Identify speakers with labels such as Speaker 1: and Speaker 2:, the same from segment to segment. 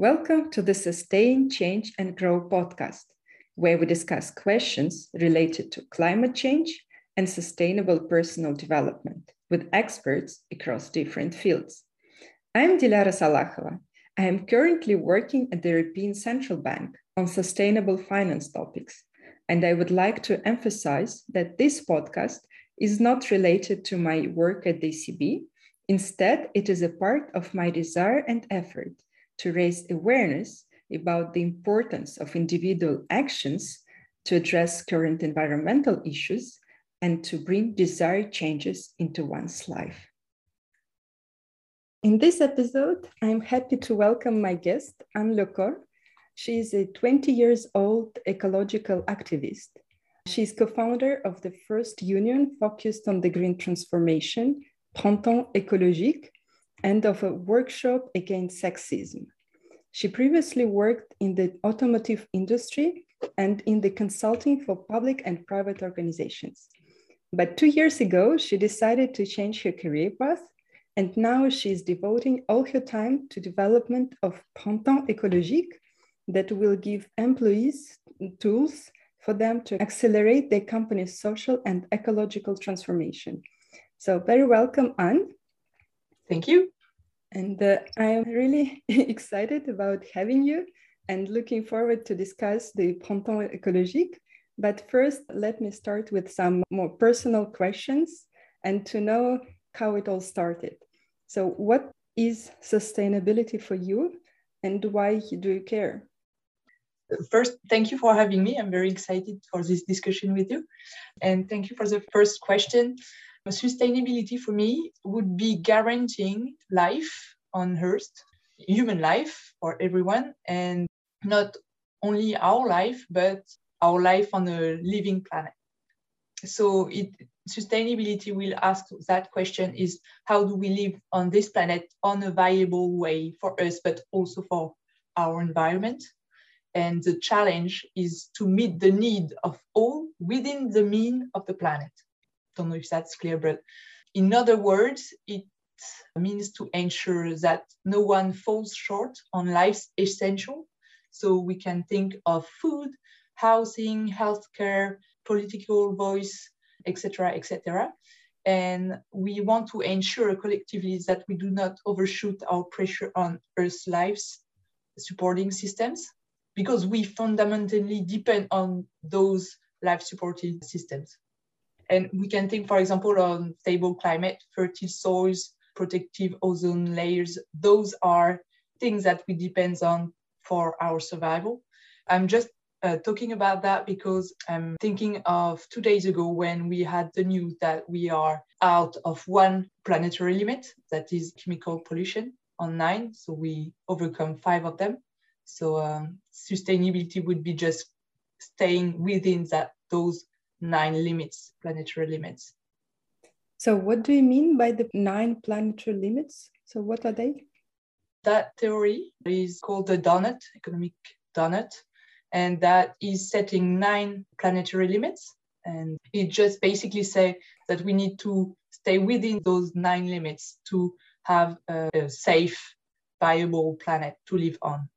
Speaker 1: Welcome to the Sustain, Change, and Grow podcast, where we discuss questions related to climate change and sustainable personal development with experts across different fields. I'm Dilyara Salakhova. I am currently working at the European Central Bank on sustainable finance topics, and I would like to emphasize that this podcast is not related to my work at ECB. Instead, it is a part of my desire and effort to raise awareness about the importance of individual actions to address current environmental issues and to bring desired changes into one's life. In this episode, I'm happy to welcome my guest, Anne Le Corre. She is a 20 years old ecological activist. She is co founder of the first union focused on the green transformation, Printemps Écologique, and of a workshop against sexism. She previously worked in the automotive industry and in the consulting for public and private organizations. But two years ago, she decided to change her career path, and now she is devoting all her time to development of Printemps Écologique that will give employees tools for them to accelerate their company's social and ecological transformation. So very welcome, Anne.
Speaker 2: Thank you.
Speaker 1: And uh, I am really excited about having you and looking forward to discuss the Printemps écologique. But first, let me start with some more personal questions and to know how it all started. So, what is sustainability for you and why do you care?
Speaker 2: First, thank you for having me. I'm very excited for this discussion with you. And thank you for the first question. Sustainability for me would be guaranteeing life on Earth, human life for everyone, and not only our life, but our life on a living planet. So it, sustainability will ask that question is how do we live on this planet on a viable way for us, but also for our environment? And the challenge is to meet the need of all within the mean of the planet don't know if that's clear, but in other words, it means to ensure that no one falls short on life's essential. So we can think of food, housing, healthcare, political voice, etc., etc. And we want to ensure collectively that we do not overshoot our pressure on Earth's lives supporting systems because we fundamentally depend on those life supporting systems. And we can think, for example, on stable climate, fertile soils, protective ozone layers. Those are things that we depend on for our survival. I'm just uh, talking about that because I'm thinking of two days ago when we had the news that we are out of one planetary limit, that is chemical pollution on nine. So we overcome five of them. So um, sustainability would be just staying within that those nine limits, planetary limits.
Speaker 1: So, what do you mean by the nine planetary limits? So, what are they?
Speaker 2: That theory is called the donut, economic donut, and that is setting nine planetary limits. And it just basically say that we need to stay within those nine limits to have a safe, viable planet to live on.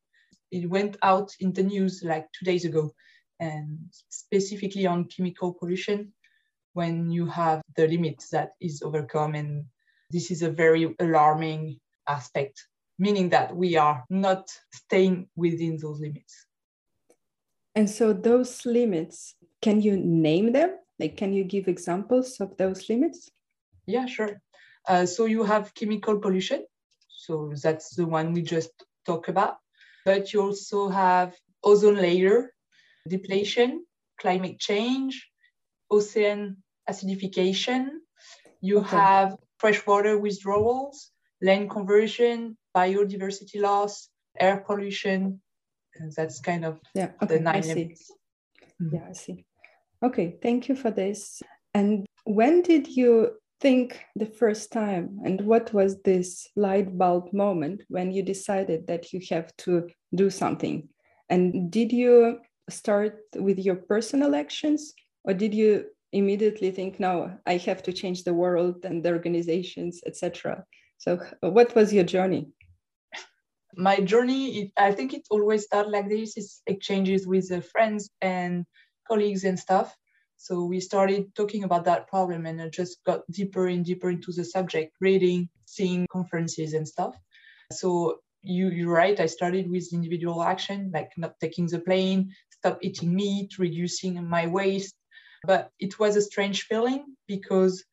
Speaker 2: It went out in the news like two days ago and specifically on chemical pollution when you have the limit that is overcome. And this is a very alarming aspect, meaning that we are not staying within those limits.
Speaker 1: And so, those limits, can you name them? Like, can you give examples of those limits?
Speaker 2: Yeah, sure. Uh, so, you have chemical pollution. So, that's the one we just talked about. But you also have ozone layer depletion, climate change, ocean acidification. You okay. have freshwater withdrawals, land conversion, biodiversity loss, air pollution. And that's kind of
Speaker 1: yeah, okay, the nine limits. Mm-hmm. Yeah, I see. Okay, thank you for this. And when did you think the first time and what was this light bulb moment when you decided that you have to do something and did you start with your personal actions or did you immediately think no i have to change the world and the organizations etc so what was your journey
Speaker 2: My journey, it, I think it always started like this. It's exchanges with uh, friends and colleagues and stuff. So we started talking about that problem and I just got deeper and deeper into the subject, reading, seeing conferences and stuff. So you, you're right. I started with individual action, like not taking the plane, stop eating meat, reducing my waste. But it was a strange feeling because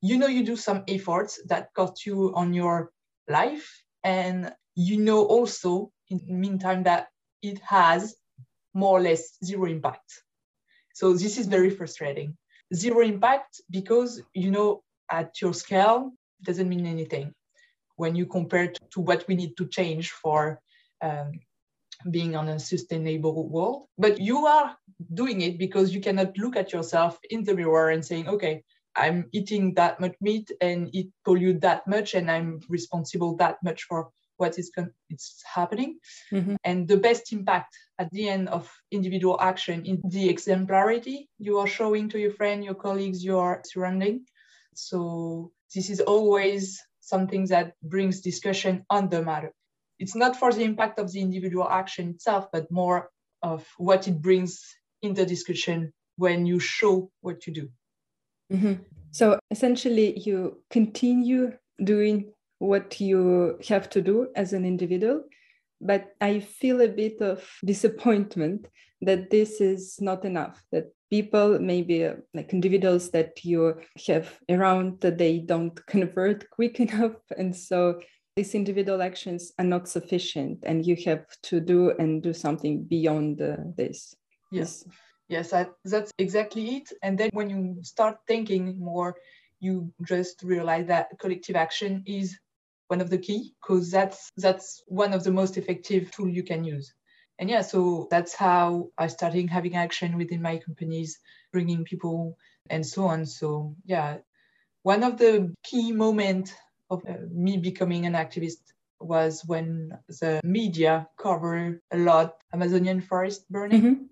Speaker 2: you know you do some efforts that cost you on your life. And you know also in the meantime that it has more or less zero impact. So this is very frustrating. Zero impact because you know at your scale doesn't mean anything. When you compare to what we need to change for um, being on a sustainable world but you are doing it because you cannot look at yourself in the mirror and saying okay I'm eating that much meat and it pollute that much, and I'm responsible that much for what is con- it's happening. Mm-hmm. And the best impact at the end of individual action in the exemplarity you are showing to your friend, your colleagues, your surrounding. So this is always something that brings discussion on the matter. It's not for the impact of the individual action itself, but more of what it brings in the discussion when you show what you do.
Speaker 1: Mm-hmm. So essentially, you continue doing what you have to do as an individual, but I feel a bit of disappointment that this is not enough, that people, maybe uh, like individuals that you have around, that they don't convert quick enough. And so these individual actions are not sufficient and you have to do and do something beyond uh, this.
Speaker 2: Yes. Yes, I, that's exactly it. And then when you start thinking more, you just realize that collective action is one of the key because that's that's one of the most effective tool you can use. And yeah, so that's how I started having action within my companies, bringing people and so on. So yeah, one of the key moments of uh, me becoming an activist was when the media covered a lot Amazonian forest burning. Mm-hmm.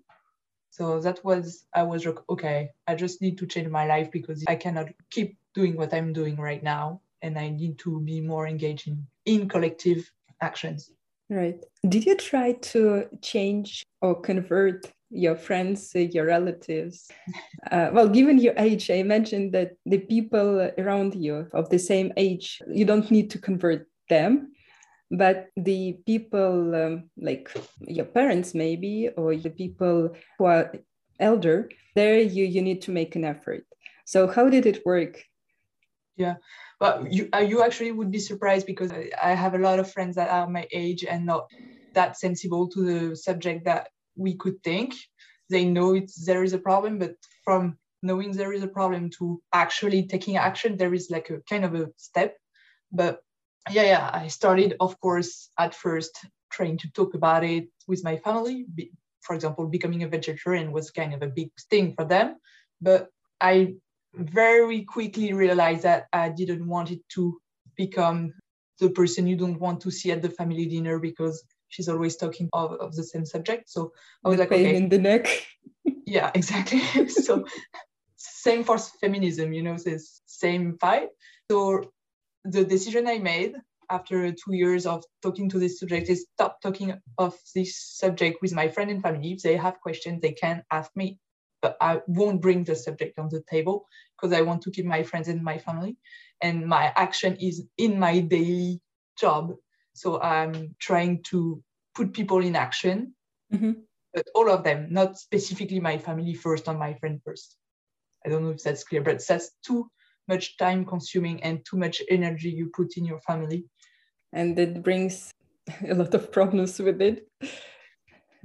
Speaker 2: So that was, I was like, okay, I just need to change my life because I cannot keep doing what I'm doing right now. And I need to be more engaged in, in collective actions.
Speaker 1: Right. Did you try to change or convert your friends, your relatives? Uh, well, given your age, I imagine that the people around you of the same age, you don't need to convert them but the people um, like your parents maybe or the people who are elder there you you need to make an effort so how did it work
Speaker 2: yeah but you uh, you actually would be surprised because i have a lot of friends that are my age and not that sensible to the subject that we could think they know it's there is a problem but from knowing there is a problem to actually taking action there is like a kind of a step but yeah, yeah, I started, of course, at first trying to talk about it with my family. For example, becoming a vegetarian was kind of a big thing for them. But I very quickly realized that I didn't want it to become the person you don't want to see at the family dinner because she's always talking of, of the same subject. So I was
Speaker 1: the
Speaker 2: like,
Speaker 1: pain
Speaker 2: okay.
Speaker 1: in the neck.
Speaker 2: yeah, exactly. so same for feminism, you know, this same fight. So the decision I made after two years of talking to this subject is stop talking of this subject with my friend and family. If they have questions, they can ask me, but I won't bring the subject on the table because I want to keep my friends and my family. And my action is in my daily job. So I'm trying to put people in action, mm-hmm. but all of them, not specifically my family first or my friend first. I don't know if that's clear, but that's too much time consuming and too much energy you put in your family.
Speaker 1: And it brings a lot of problems with it.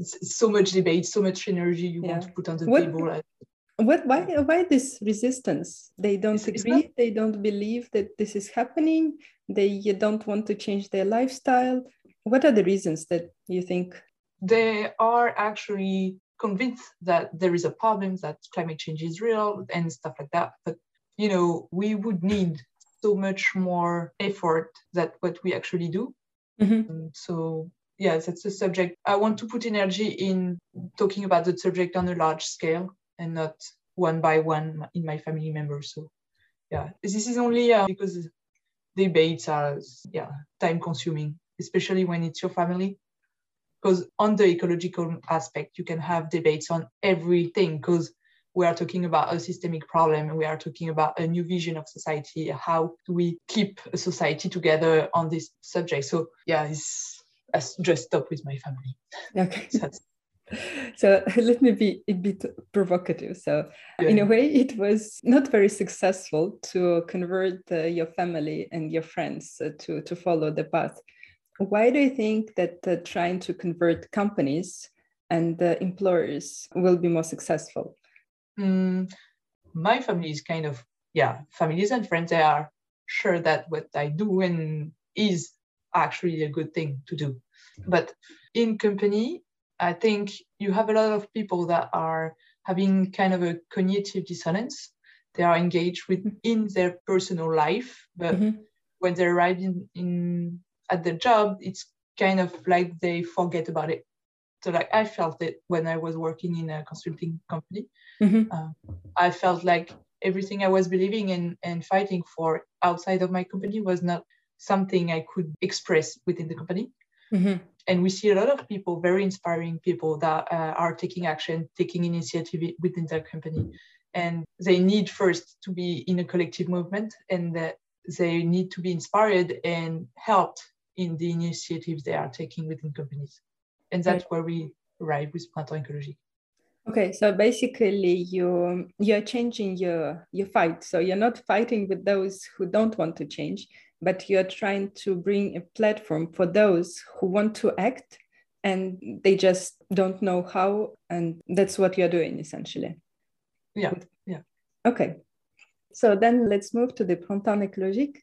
Speaker 2: It's so much debate, so much energy you yeah. want to put on the what, table.
Speaker 1: What why why this resistance? They don't it's, agree, it's not, they don't believe that this is happening, they don't want to change their lifestyle. What are the reasons that you think?
Speaker 2: They are actually convinced that there is a problem, that climate change is real and stuff like that. But you know, we would need so much more effort that what we actually do. Mm-hmm. So yes, that's a subject. I want to put energy in talking about the subject on a large scale and not one by one in my family members. So yeah, this is only uh, because debates are yeah time consuming. especially when it's your family. Because on the ecological aspect, you can have debates on everything because we are talking about a systemic problem and we are talking about a new vision of society. How do we keep a society together on this subject? So yeah, it's I just stop with my family.
Speaker 1: Okay. so, so let me be a bit provocative. So, yeah. in a way, it was not very successful to convert uh, your family and your friends uh, to, to follow the path. Why do you think that uh, trying to convert companies and employers will be more successful?
Speaker 2: Mm, my family is kind of, yeah, families and friends, they are sure that what I do and is actually a good thing to do. But in company, I think you have a lot of people that are having kind of a cognitive dissonance. They are engaged within their personal life, but mm-hmm. when they arrive in, in at the job, it's kind of like they forget about it. So like I felt it when I was working in a consulting company. Mm-hmm. Uh, I felt like everything I was believing in and fighting for outside of my company was not something I could express within the company. Mm-hmm. And we see a lot of people, very inspiring people that uh, are taking action, taking initiative within their company. And they need first to be in a collective movement and that they need to be inspired and helped in the initiatives they are taking within companies. And that's right. where we arrive with Printemps Écologique.
Speaker 1: Okay, so basically you you're changing your your fight. So you're not fighting with those who don't want to change but you're trying to bring a platform for those who want to act and they just don't know how and that's what you're doing essentially.
Speaker 2: Yeah yeah.
Speaker 1: Okay. So then let's move to the printemps écologique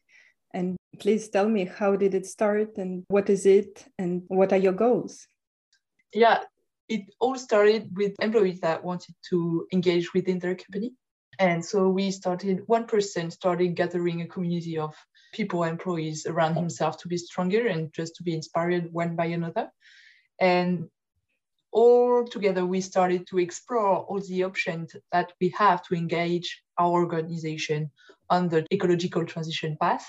Speaker 1: and please tell me how did it start and what is it and what are your goals?
Speaker 2: Yeah it all started with employees that wanted to engage within their company. And so we started one person started gathering a community of people, employees around himself to be stronger and just to be inspired one by another. And all together, we started to explore all the options that we have to engage our organization on the ecological transition path.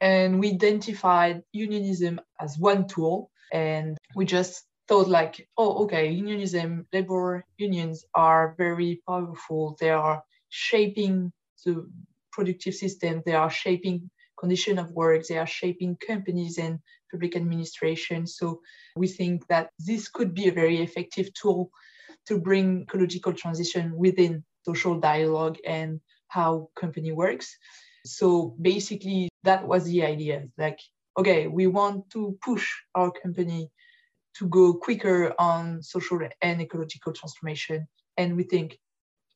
Speaker 2: And we identified unionism as one tool. And we just thought like, oh, okay, unionism, labor unions are very powerful. They are shaping the productive system. They are shaping condition of work. They are shaping companies and public administration. So we think that this could be a very effective tool to bring ecological transition within social dialogue and how company works. So basically, that was the idea. Like, okay, we want to push our company to go quicker on social and ecological transformation. And we think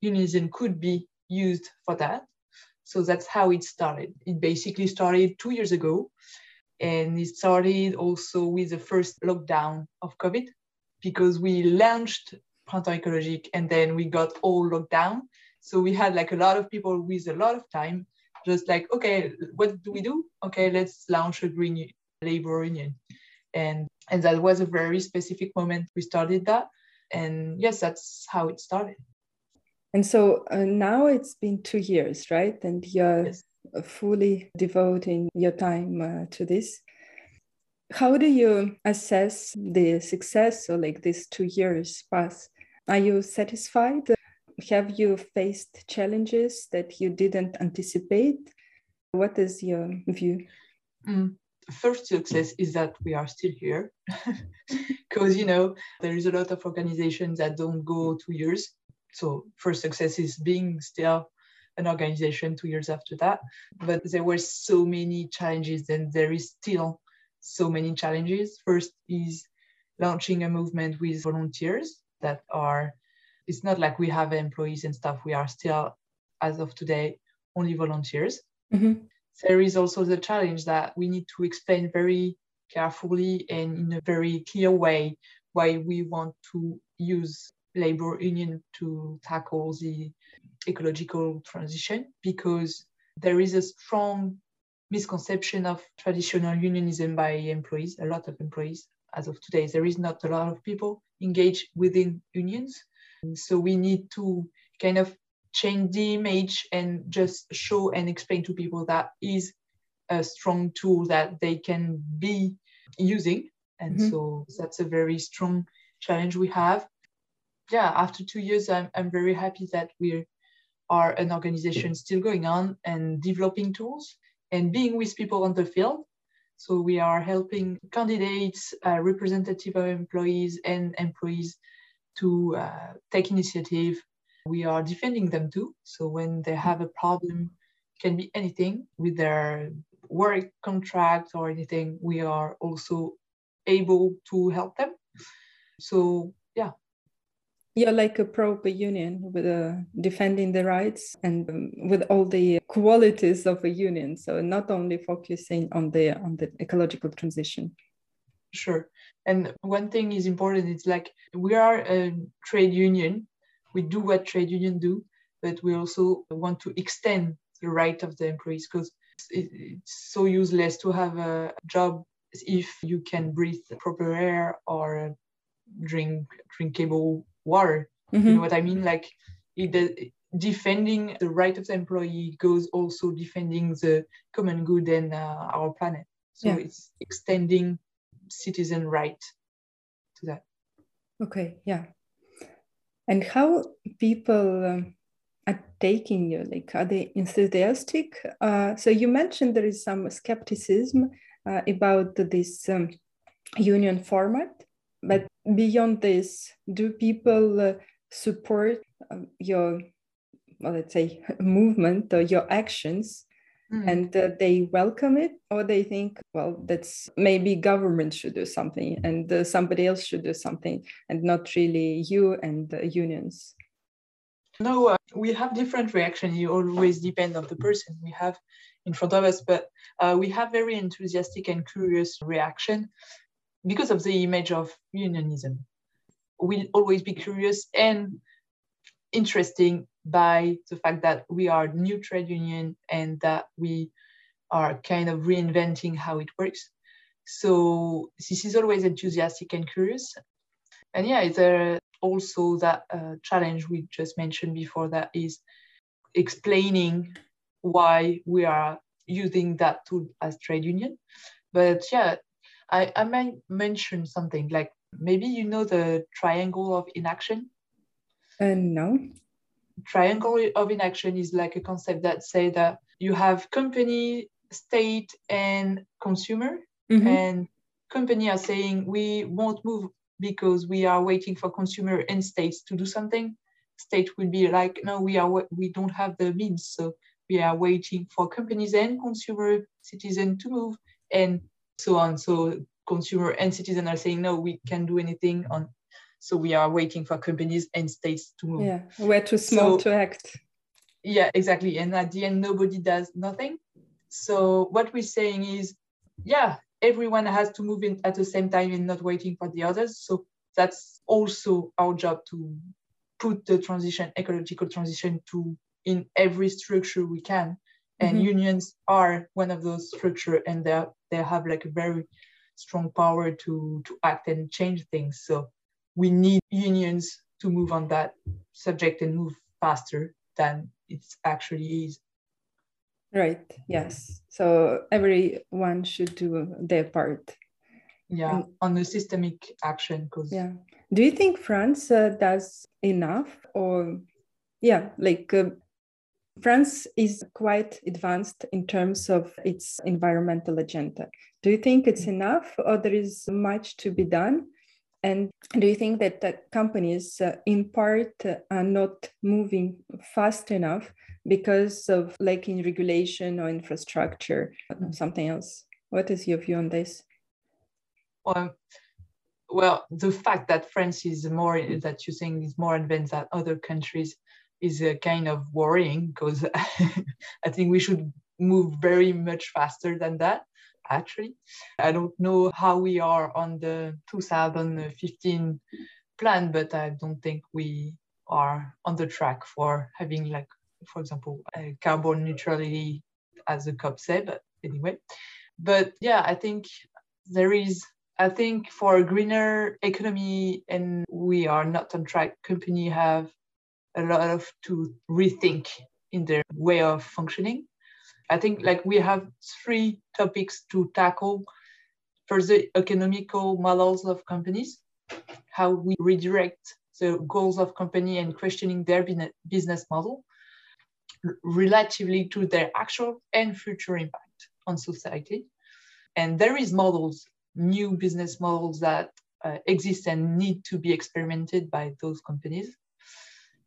Speaker 2: unionism could be used for that. So that's how it started. It basically started two years ago. And it started also with the first lockdown of COVID because we launched Printemps Écologique and then we got all locked down. So we had like a lot of people with a lot of time, just like, okay, what do we do? Okay, let's launch a green labor union. And and that was a very specific moment we started that. And yes, that's how it started.
Speaker 1: And so uh, now it's been two years, right? And you're yes. fully devoting your time uh, to this. How do you assess the success or like these two years pass? Are you satisfied? Have you faced challenges that you didn't anticipate? What is your view?
Speaker 2: Mm first success is that we are still here because you know there is a lot of organizations that don't go two years so first success is being still an organization two years after that. But there were so many challenges and there is still so many challenges. First is launching a movement with volunteers that are, it's not like we have employees and stuff. We are still, as of today, only volunteers. Mm-hmm. There is also the challenge that we need to explain very carefully and in a very clear way why we want to use labor union to tackle the ecological transition because there is a strong misconception of traditional unionism by employees, a lot of employees as of today. There is not a lot of people engaged within unions. So we need to kind of change the image and just show and explain to people that is a strong tool that they can be using. And mm-hmm. so that's a very strong challenge we have. Yeah, after two years, I'm, I'm very happy that we are an organization still going on and developing tools and being with people on the field. So we are helping candidates, uh, representative of employees and employees to uh, take initiative. We are defending them too. So when they have a problem, can be anything with their work contract or anything, we are also able to help them. So yeah.
Speaker 1: You're like a proper union with uh, defending the rights and um, with all the qualities of a union. So not only focusing on the on the ecological transition.
Speaker 2: Sure. And one thing is important. It's like we are a trade union. We do what trade union do, but we also want to extend the right of the employees because it's so useless to have a job if you can breathe proper air or drink drinkable water. Mm-hmm. You know what I mean? Like it, defending the right of the employee goes also defending the common good and uh, our planet. So yeah. it's extending citizen right to that.
Speaker 1: Okay, yeah. And how people um, are taking you? Like, are they enthusiastic? Uh, so you mentioned there is some skepticism uh, about this um, union format, but beyond this, do people uh, support um, your, well, let's say, movement or your actions? Mm. and uh, they welcome it or they think well that's maybe government should do something and uh, somebody else should do something and not really you and the unions
Speaker 2: no, uh, we have different reaction. You always depend on the person we have in front of us, but uh, we have very enthusiastic and curious reaction because of the image of unionism. We'll always be curious and interesting by the fact that we are new trade union and that we are kind of reinventing how it works. So this is always enthusiastic and curious. And yeah, there also that uh, challenge we just mentioned before that is explaining why we are using that tool as trade union. But yeah, I, I might mention something like maybe you know the triangle of inaction?
Speaker 1: Uh, no.
Speaker 2: Triangle of inaction is like a concept that say that you have company, state, and consumer. Mm-hmm. And company are saying we won't move because we are waiting for consumer and states to do something. State will be like, no, we are we don't have the means, so we are waiting for companies and consumer citizen to move and so on. So consumer and citizen are saying, no, we can't do anything on. So we are waiting for companies and states to move.
Speaker 1: Yeah, we're too small so, to act.
Speaker 2: Yeah, exactly. And at the end, nobody does nothing. So what we're saying is, yeah, everyone has to move in at the same time and not waiting for the others. So that's also our job to put the transition, ecological transition to in every structure we can. And mm-hmm. unions are one of those structure and they they have like a very strong power to to act and change things. So we need unions to move on that subject and move faster than it actually is.
Speaker 1: Right. Yes. So everyone should do their part.
Speaker 2: Yeah, and, on the systemic action. Cause
Speaker 1: yeah. Do you think France uh, does enough, or yeah, like uh, France is quite advanced in terms of its environmental agenda. Do you think it's enough, or there is much to be done? And do you think that the companies, uh, in part, uh, are not moving fast enough because of lacking regulation or infrastructure, or something else. What is your view on this?
Speaker 2: Well, well, the fact that France is more that you're saying is more advanced than other countries is a kind of worrying because I think we should move very much faster than that. Actually, I don't know how we are on the 2015 plan, but I don't think we are on the track for having like for example, uh, carbon neutrality as the COP said, but anyway. But yeah, I think there is, I think for a greener economy and we are not on track, company have a lot of to rethink in their way of functioning. I think like we have three topics to tackle for the economical models of companies, how we redirect the goals of company and questioning their business model relatively to their actual and future impact on society. And there is models, new business models that uh, exist and need to be experimented by those companies.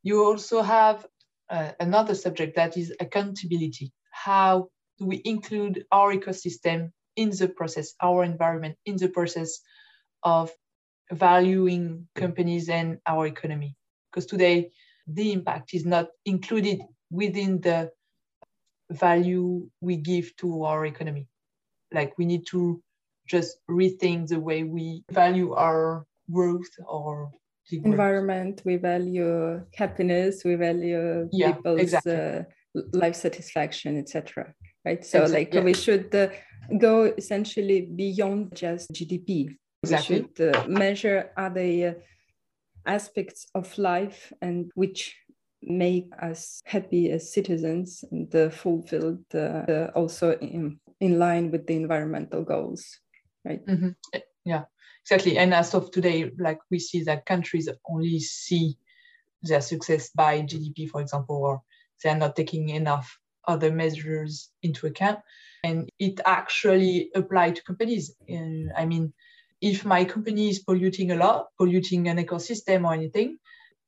Speaker 2: You also have uh, another subject that is accountability. How do we include our ecosystem in the process, our environment in the process of valuing companies and our economy? Because today, the impact is not included within the value we give to our economy. Like we need to just rethink the way we value our growth or
Speaker 1: environment we value happiness we value yeah, people's exactly. uh, life satisfaction etc right so exactly, like yeah. we should uh, go essentially beyond just gdp exactly. we should uh, measure other uh, aspects of life and which make us happy as citizens and uh, fulfilled uh, also in, in line with the environmental goals right
Speaker 2: mm-hmm. Yeah exactly. And as of today like we see that countries only see their success by gdp for example or they are not taking enough other measures into account. And it actually applies to companies. I mean if my company is polluting a lot polluting an ecosystem or anything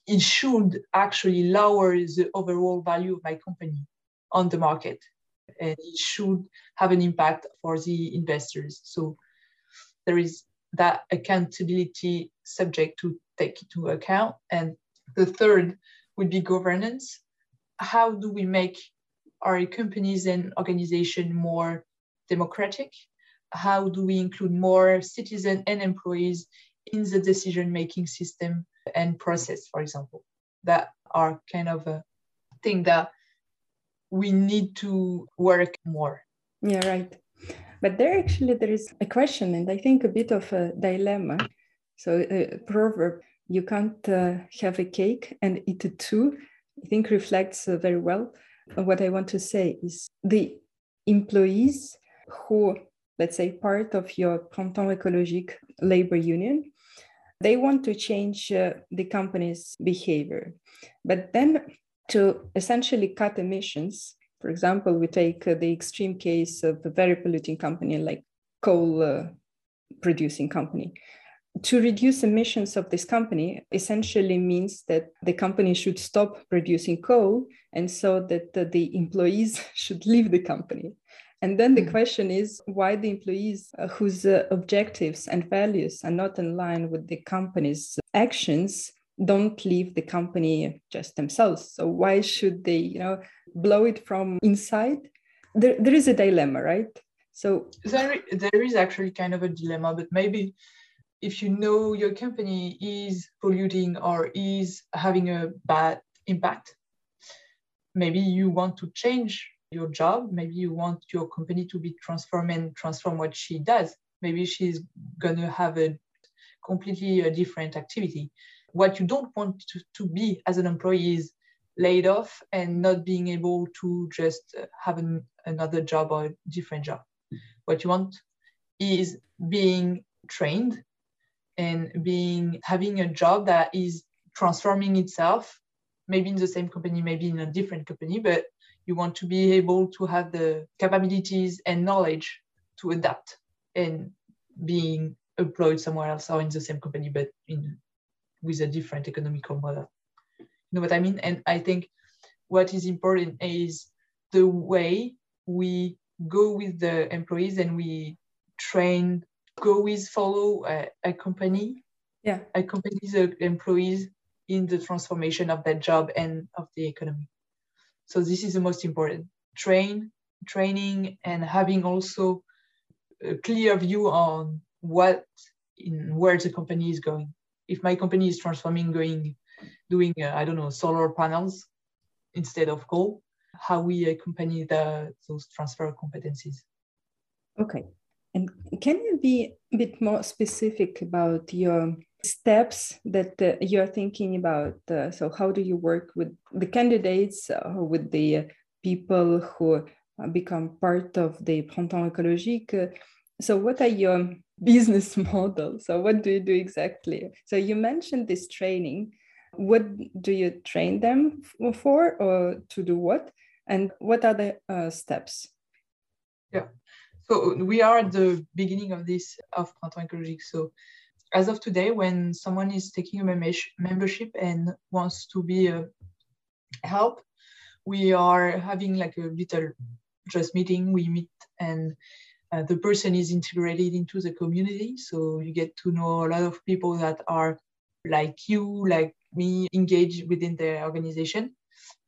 Speaker 2: it should actually lower the overall value of my company on the market. And it should have an impact for the investors. So there is that accountability subject to take into account and the third would be governance how do we make our companies and organization more democratic how do we include more citizens and employees in the decision making system and process, for example, that are kind of a thing that we need to work more.
Speaker 1: Yeah, right. But there actually there is a question, and I think a bit of a dilemma. So, a proverb: "You can't uh, have a cake and eat it too." I think reflects uh, very well what I want to say is the employees who, let's say, part of your Printemps écologique labor union, they want to change uh, the company's behavior. But then to essentially cut emissions, for example, we take uh, the extreme case of a very polluting company like coal uh, producing company. To reduce emissions of this company essentially means that the company should stop producing coal and so that the employees should leave the company. And then the mm. question is why the employees uh, whose uh, objectives and values are not in line with the company's actions don't leave the company just themselves. So why should they, you know, blow it from inside? There, there is a dilemma, right? So
Speaker 2: there, there is actually kind of a dilemma, but maybe if you know your company is polluting or is having a bad impact, maybe you want to change your job. Maybe you want your company to be transformed and transform what she does. Maybe she's going to have a completely different activity. What you don't want to, to be as an employee is laid off and not being able to just uh, have an, another job or a different job. What you want is being trained and being having a job that is transforming itself maybe in the same company maybe in a different company but you want to be able to have the capabilities and knowledge to adapt and being employed somewhere else or in the same company but in with a different economical model know what i mean and i think what is important is the way we go with the employees and we train go with follow a, a company
Speaker 1: yeah
Speaker 2: accompany the employees in the transformation of that job and of the economy so this is the most important. Train, training, and having also a clear view on what in where the company is going. If my company is transforming, going, doing uh, I don't know solar panels instead of coal, how we accompany the those transfer competencies.
Speaker 1: Okay, and can you be a bit more specific about your steps that uh, you're thinking about uh, so how do you work with the candidates uh, with the people who uh, become part of the printemps écologique So, what are your business models? So, what do you do exactly? So, you mentioned this training. What do you train them for, or to do what? And what are the uh, steps?
Speaker 2: Yeah. So we are at the beginning of this of Printemps Écologique. So as of today, when someone is taking a membership and wants to be a help, we are having like a little just meeting. We meet and uh, the person is integrated into the community. So you get to know a lot of people that are like you, like me, engage within the organization.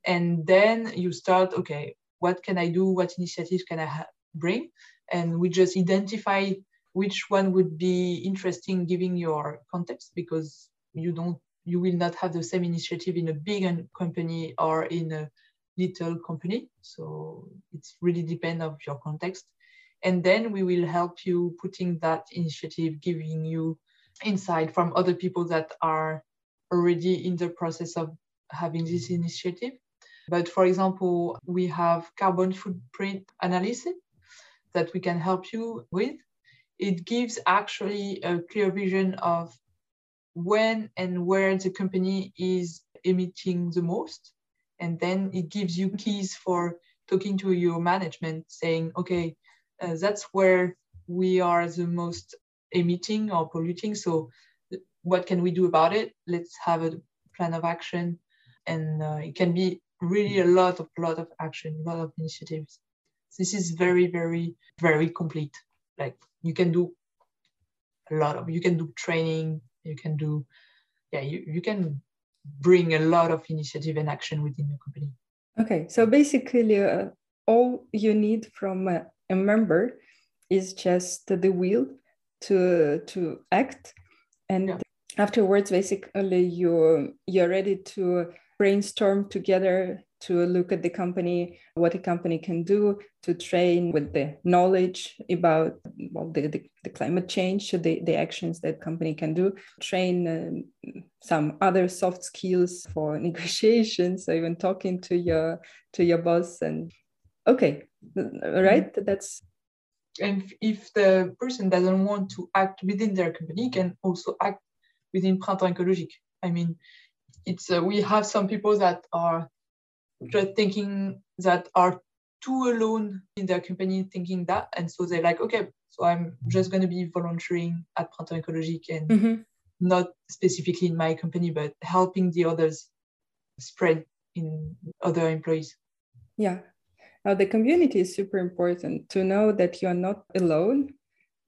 Speaker 2: And then you start, okay, what can I do? What initiatives can I bring? And we just identify which one would be interesting giving your context because you don't you will not have the same initiative in a big company or in a little company so it's really depend of your context and then we will help you putting that initiative giving you insight from other people that are already in the process of having this initiative but for example we have carbon footprint analysis that we can help you with it gives actually a clear vision of when and where the company is emitting the most. And then it gives you keys for talking to your management saying, okay, uh, that's where we are the most emitting or polluting. So what can we do about it? Let's have a plan of action. And uh, it can be really a lot of lot of action, a lot of initiatives. This is very, very, very complete. Like you can do a lot of you can do training you can do yeah you, you can bring a lot of initiative and action within your company
Speaker 1: okay so basically uh, all you need from a, a member is just the will to to act and yeah. Afterwards basically you you're ready to brainstorm together to look at the company, what a company can do, to train with the knowledge about well, the, the, the climate change, the, the actions that company can do, train um, some other soft skills for negotiations, so even talking to your to your boss and okay, right? Mm-hmm. That's
Speaker 2: and if the person doesn't want to act within their company, can also act within Printemps Écologique. I mean, it's uh, we have some people that are just thinking that are too alone in their company thinking that and so they're like okay so i'm just going to be volunteering at printemps écologique and mm-hmm. not specifically in my company but helping the others spread in other employees
Speaker 1: yeah now the community is super important to know that you're not alone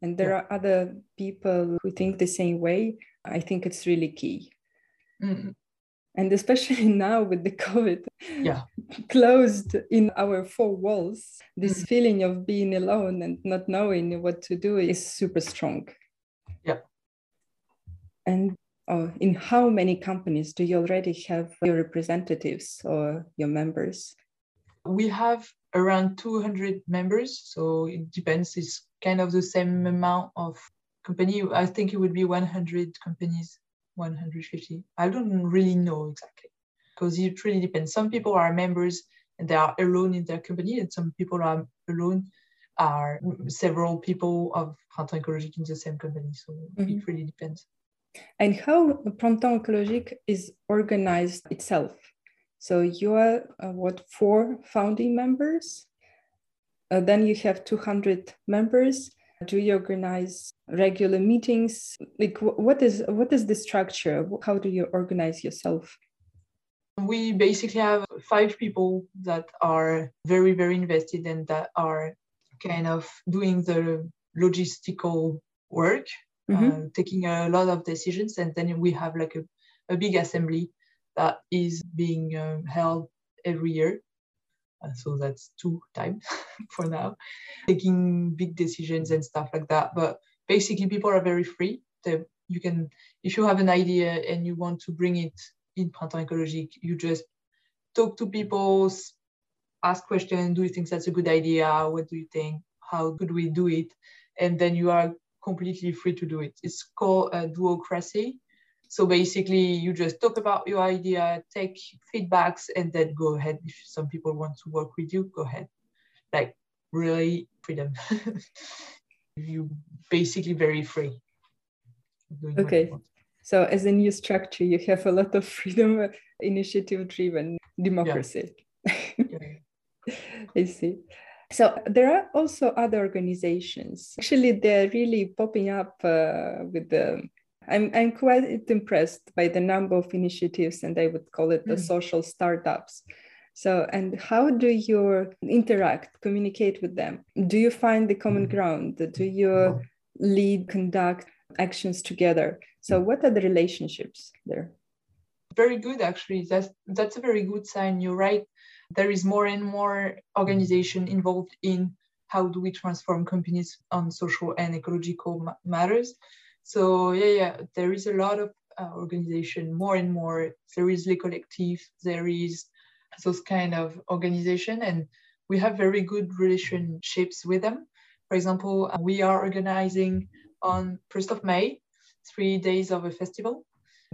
Speaker 1: and there yeah. are other people who think the same way i think it's really key. Mm-hmm. And especially now with the covid
Speaker 2: yeah.
Speaker 1: closed in our four walls this mm. feeling of being alone and not knowing what to do is super strong.
Speaker 2: Yeah
Speaker 1: and oh, in how many companies do you already have your representatives or your members?
Speaker 2: We have around 200 members so it depends. It's kind of the same amount of company i think it would be 100 companies 150 i don't really know exactly because it really depends. Some people are members and they are alone in their company and some people are alone are several people of Printemps Écologique in the same company. So mm-hmm. it really depends.
Speaker 1: And how Printemps Écologique is organized itself? So you are uh, what four founding members? Uh, then you have 200 members do you organize regular meetings? Like, what is what is the structure? How do you organize yourself?
Speaker 2: We basically have five people that are very very invested and that are kind of doing the logistical work, mm-hmm. uh, taking a lot of decisions, and then we have like a, a big assembly that is being um, held every year uh, so that's two times for now. Taking big decisions and stuff like that. But basically people are very free. They, you can if you have an idea and you want to bring it in printemps écologique you just talk to people ask questions do you think that's a good idea? What do you think? How could we do it? And then you are completely free to do it. It's called a do-ocracy so basically, you just talk about your idea, take feedbacks, and then go ahead. If some people want to work with you, go ahead. Like really freedom. you basically very free.
Speaker 1: Okay. So as a new structure, you have a lot of freedom, initiative driven democracy. Yeah. I see. So there are also other organizations. Actually, they're really popping up uh, with the. I'm, I'm quite impressed by the number of initiatives, and I would call it the mm. social startups. So, and how do you interact, communicate with them? Do you find the common mm. ground? Do you lead, conduct actions together? So, what are the relationships there?
Speaker 2: Very good, actually. That's that's a very good sign. You're right there is more and more organization involved in how do we transform companies on social and ecological matters. So yeah, yeah, there is a lot of uh, organization, more and more. There is Le Collectif, there is those kind of organization, and we have very good relationships with them. For example, uh, we are organizing on 1st of May, three days of a festival,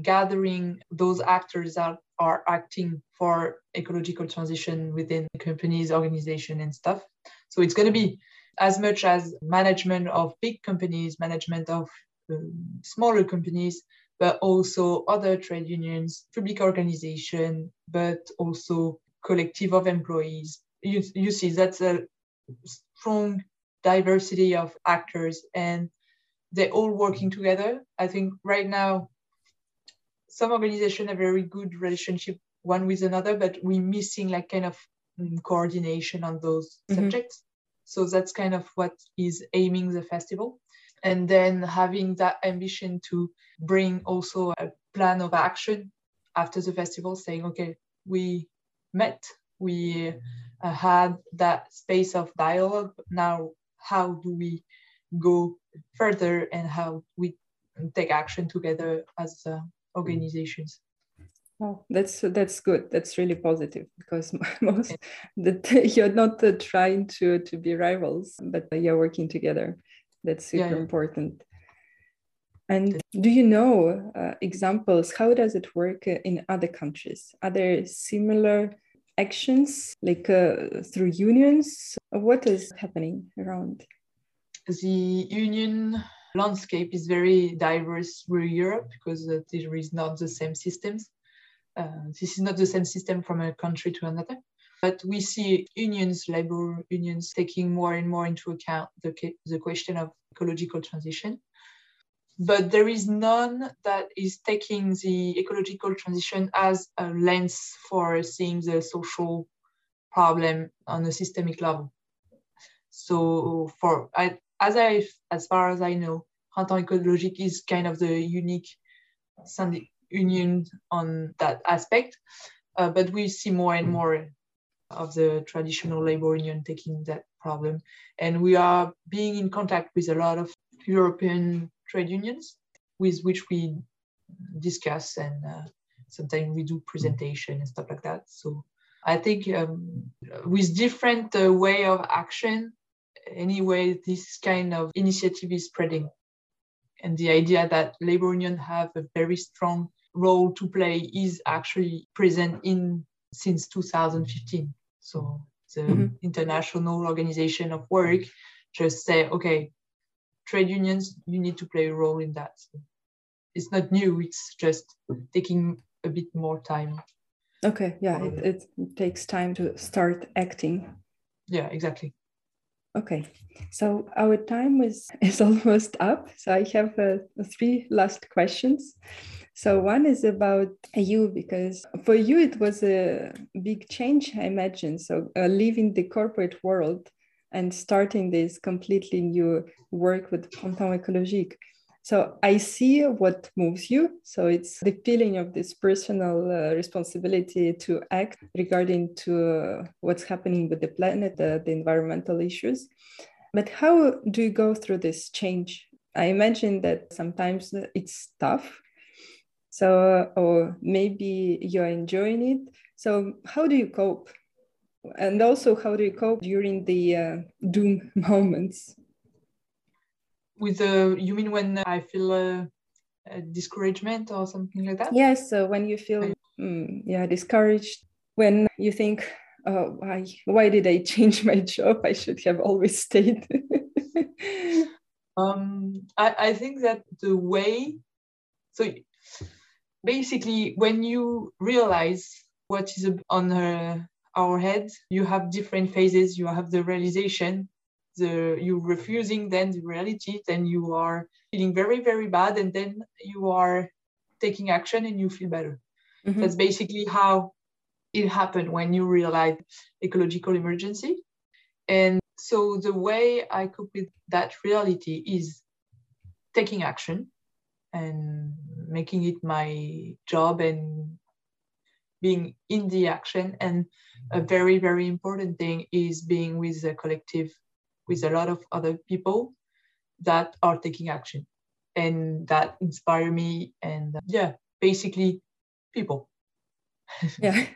Speaker 2: gathering those actors that are acting for ecological transition within companies, organization, and stuff. So it's going to be as much as management of big companies, management of um, smaller companies, but also other trade unions, public organization, but also collective of employees. You, you see, that's a strong diversity of actors and they're all working together. I think right now some organizations have very good relationship one with another, but we're missing like kind of mm, coordination on those mm-hmm. subjects. So that's kind of what is aiming the festival. And then having that ambition to bring also a plan of action after the festival, saying, okay, we met, we uh, had that space of dialogue. Now, how do we go further and how we take action together as a, organizations.
Speaker 1: Oh, that's that's good. That's really positive because most that you're not uh, trying to to be rivals, but you're working together. That's super yeah. important. And do you know uh, examples? How does it work in other countries? Are there similar actions like uh, through unions? What is happening around?
Speaker 2: The union landscape is very diverse through Europe because uh, there is not the same systems. Uh, this is not the same system from a country to another. But we see unions, labor unions, taking more and more into account the, the question of ecological transition. But there is none that is taking the ecological transition as a lens for seeing the social problem on a systemic level. So for I, as I, as far as I know, Printemps Écologique is kind of the unique union on that aspect. Uh, but we see more and more of the traditional labor union taking that problem. And we are being in contact with a lot of European trade unions with which we discuss and uh, sometimes we do presentation and stuff like that. So I think um, with different uh, way of action, anyway, this kind of initiative is spreading. And the idea that labor unions have a very strong role to play is actually present in since 2015. So the mm-hmm. International Organization of Work just say, okay, trade unions, you need to play a role in that. So it's not new, it's just taking a bit more time.
Speaker 1: Okay, yeah, it, it takes time to start acting.
Speaker 2: Yeah, exactly.
Speaker 1: Okay, so our time is, is almost up. So I have uh, three last questions. So one is about you because for you it was a big change, I imagine. So uh, leaving the corporate world and starting this completely new work with Printemps Écologique. So I see what moves you. So it's the feeling of this personal uh, responsibility to act regarding to uh, what's happening with the planet, uh, the environmental issues. But how do you go through this change? I imagine that sometimes it's tough. So, or maybe you're enjoying it. So, how do you cope? And also, how do you cope during the uh, doom moments?
Speaker 2: With the you mean when i feel a, a discouragement or something like that
Speaker 1: yes so when you feel mm, yeah discouraged when you think oh why why did i change my job i should have always stayed
Speaker 2: Um, I, I think that the way, so basically, when you realize what is on her, our head, you have different phases. You have the realization, the you refusing, then the reality, then you are feeling very, very bad, and then you are taking action and you feel better. Mm-hmm. That's basically how it happened when you realize ecological emergency. And so the way I cope with that reality is taking action and making it my job and being in the action. And a very, very important thing is being with the collective, with a lot of other people that are taking action and that inspire me. And yeah, basically people.
Speaker 1: Yeah.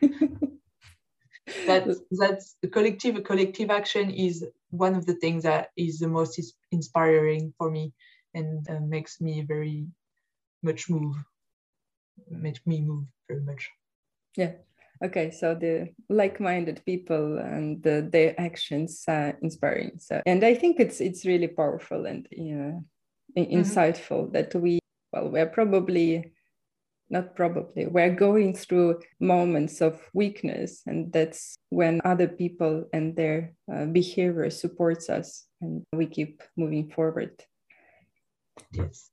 Speaker 2: that that's the collective collective action is one of the things that is the most inspiring for me and uh, makes me very much move makes me move very much
Speaker 1: yeah okay so the like-minded people and the, their actions are inspiring. So and i think it's it's really powerful and you know, mm-hmm. insightful that we well we're probably not probably we're going through moments of weakness and that's when other people and their uh, behavior supports us and we keep moving forward.
Speaker 2: Yes.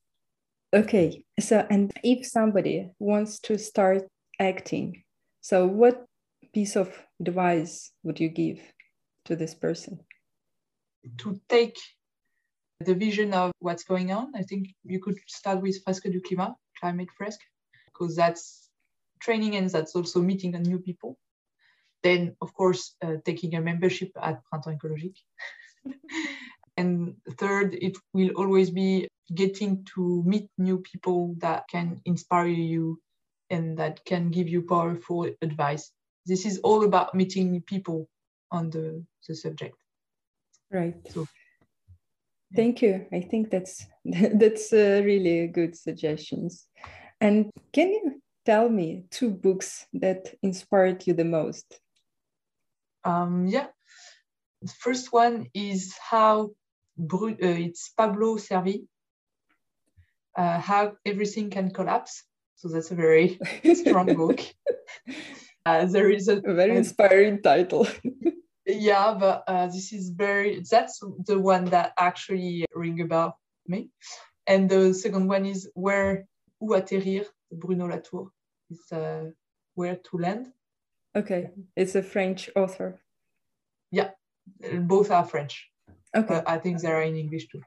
Speaker 1: Okay so and if somebody wants to start acting so what piece of advice would you give to this person
Speaker 2: to take the vision of what's going on i think you could start with fresque du climat climate fresque because that's training and that's also meeting new people. Then, of course, uh, taking a membership at Printemps Écologique. and third, it will always be getting to meet new people that can inspire you and that can give you powerful advice. This is all about meeting people on the, the subject.
Speaker 1: Right. So, Thank you. I think that's that's uh, really good suggestions. And can you tell me two books that inspired you the most?
Speaker 2: Um, yeah. The first one is how uh, it's Pablo Servigne, uh, How Everything Can Collapse. So that's a very strong book. Uh, there is a,
Speaker 1: a very inspiring title.
Speaker 2: yeah, but uh, this is very, that's the one that actually ring about me. And the second one is Where Où atterrir, Bruno Latour. It's uh, Where to Land.
Speaker 1: Okay, it's a French author.
Speaker 2: Yeah, both are French.
Speaker 1: Okay.
Speaker 2: But I think they are in English too.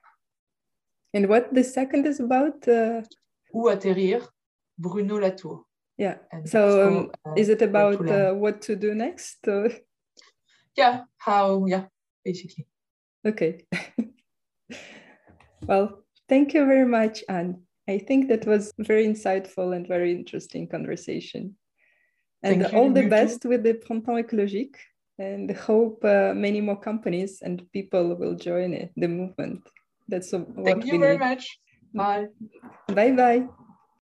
Speaker 1: And what the second is about? Uh...
Speaker 2: Où atterrir, Bruno Latour.
Speaker 1: Yeah. And so um, uh, is it about uh, what to do next?
Speaker 2: Yeah, how, yeah, basically.
Speaker 1: Okay. well, thank you very much, Anne. I think that was very insightful and very interesting conversation. And Thank all you, the you best too. with the Printemps Écologique and hope uh, many more companies and people will join it, the movement. That's what
Speaker 2: Thank you very need. much. Bye.
Speaker 1: Bye bye.